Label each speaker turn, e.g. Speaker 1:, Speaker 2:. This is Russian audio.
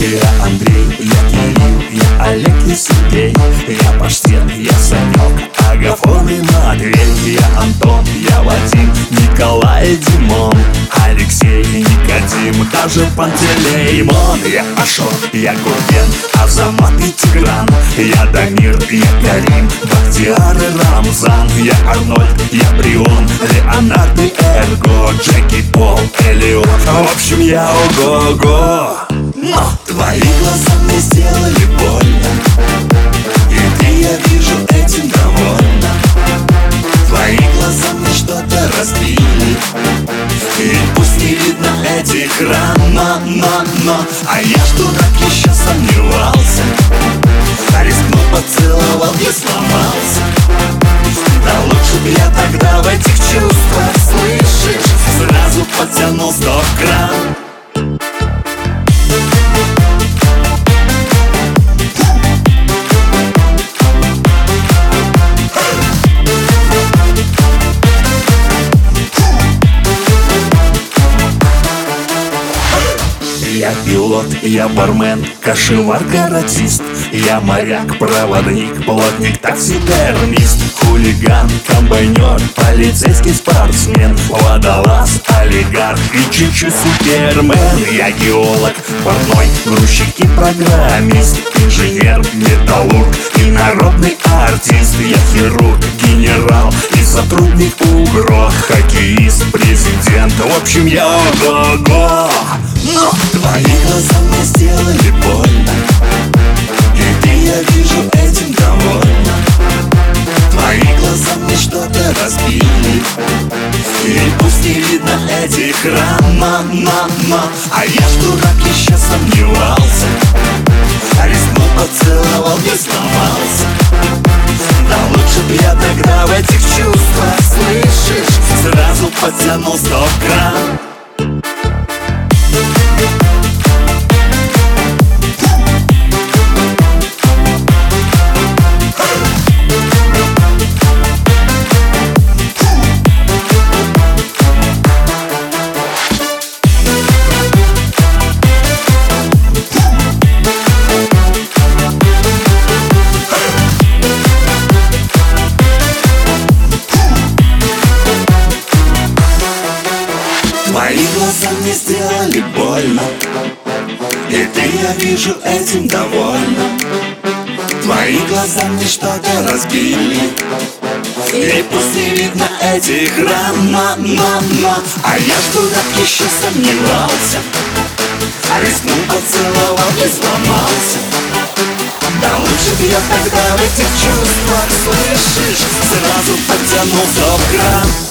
Speaker 1: Я Андрей, я Кирилл, я Олег и Сергей. Я Паштет, я Санек, Агафон и Матвей Я Антон, я Вадим, Николай и Димон. Алексей и Никодим, даже Пантелеймон. Я Ашот, я Гурген, Азамат и Тигран. Я Дамир, я Карим, Бахтияр и Рамзан. Я Арнольд, я Брион, Леонард и Эрго. Джеки Пол, Элиот. В общем, я ого-го. Но твои глаза сделали больно. И я вижу, этим довольна. Твои глаза что-то разбили. И пусть не видно этих но, но, но. А я ж дурак еще сомневался? А рискнул, поцеловал и сломался пилот, я бармен, кошевар, каратист Я моряк, проводник, плотник, таксидермист Хулиган, комбайнер, полицейский спортсмен Водолаз, олигарх и чуть-чуть супермен. Я геолог, парной, грузчик и программист Инженер, металлург и народный артист. Я хирург, генерал и сотрудник УГРО Хоккеист, президент, в общем я ого-го Но твои мне сделали больно И ты, я вижу, этим довольна Твои глаза мне что-то разбили И пусть не видно этих ран, но, но, но А я ж дурак еще сомневался А рискнул, поцеловал и сломался Да лучше б я тогда в этих чувствах, слышишь Сразу потянул стоп-кран Твои глаза мне сделали больно. И ты, я вижу, этим довольна. Твои глаза мне что-то разбили. И пусть не видно этих ран, но, но, но. А я дурак еще сомневался. А рискнул, поцеловал и сломался. Да лучше б я тогда в этих чувствах, слышишь Сразу подтянул стоп-кран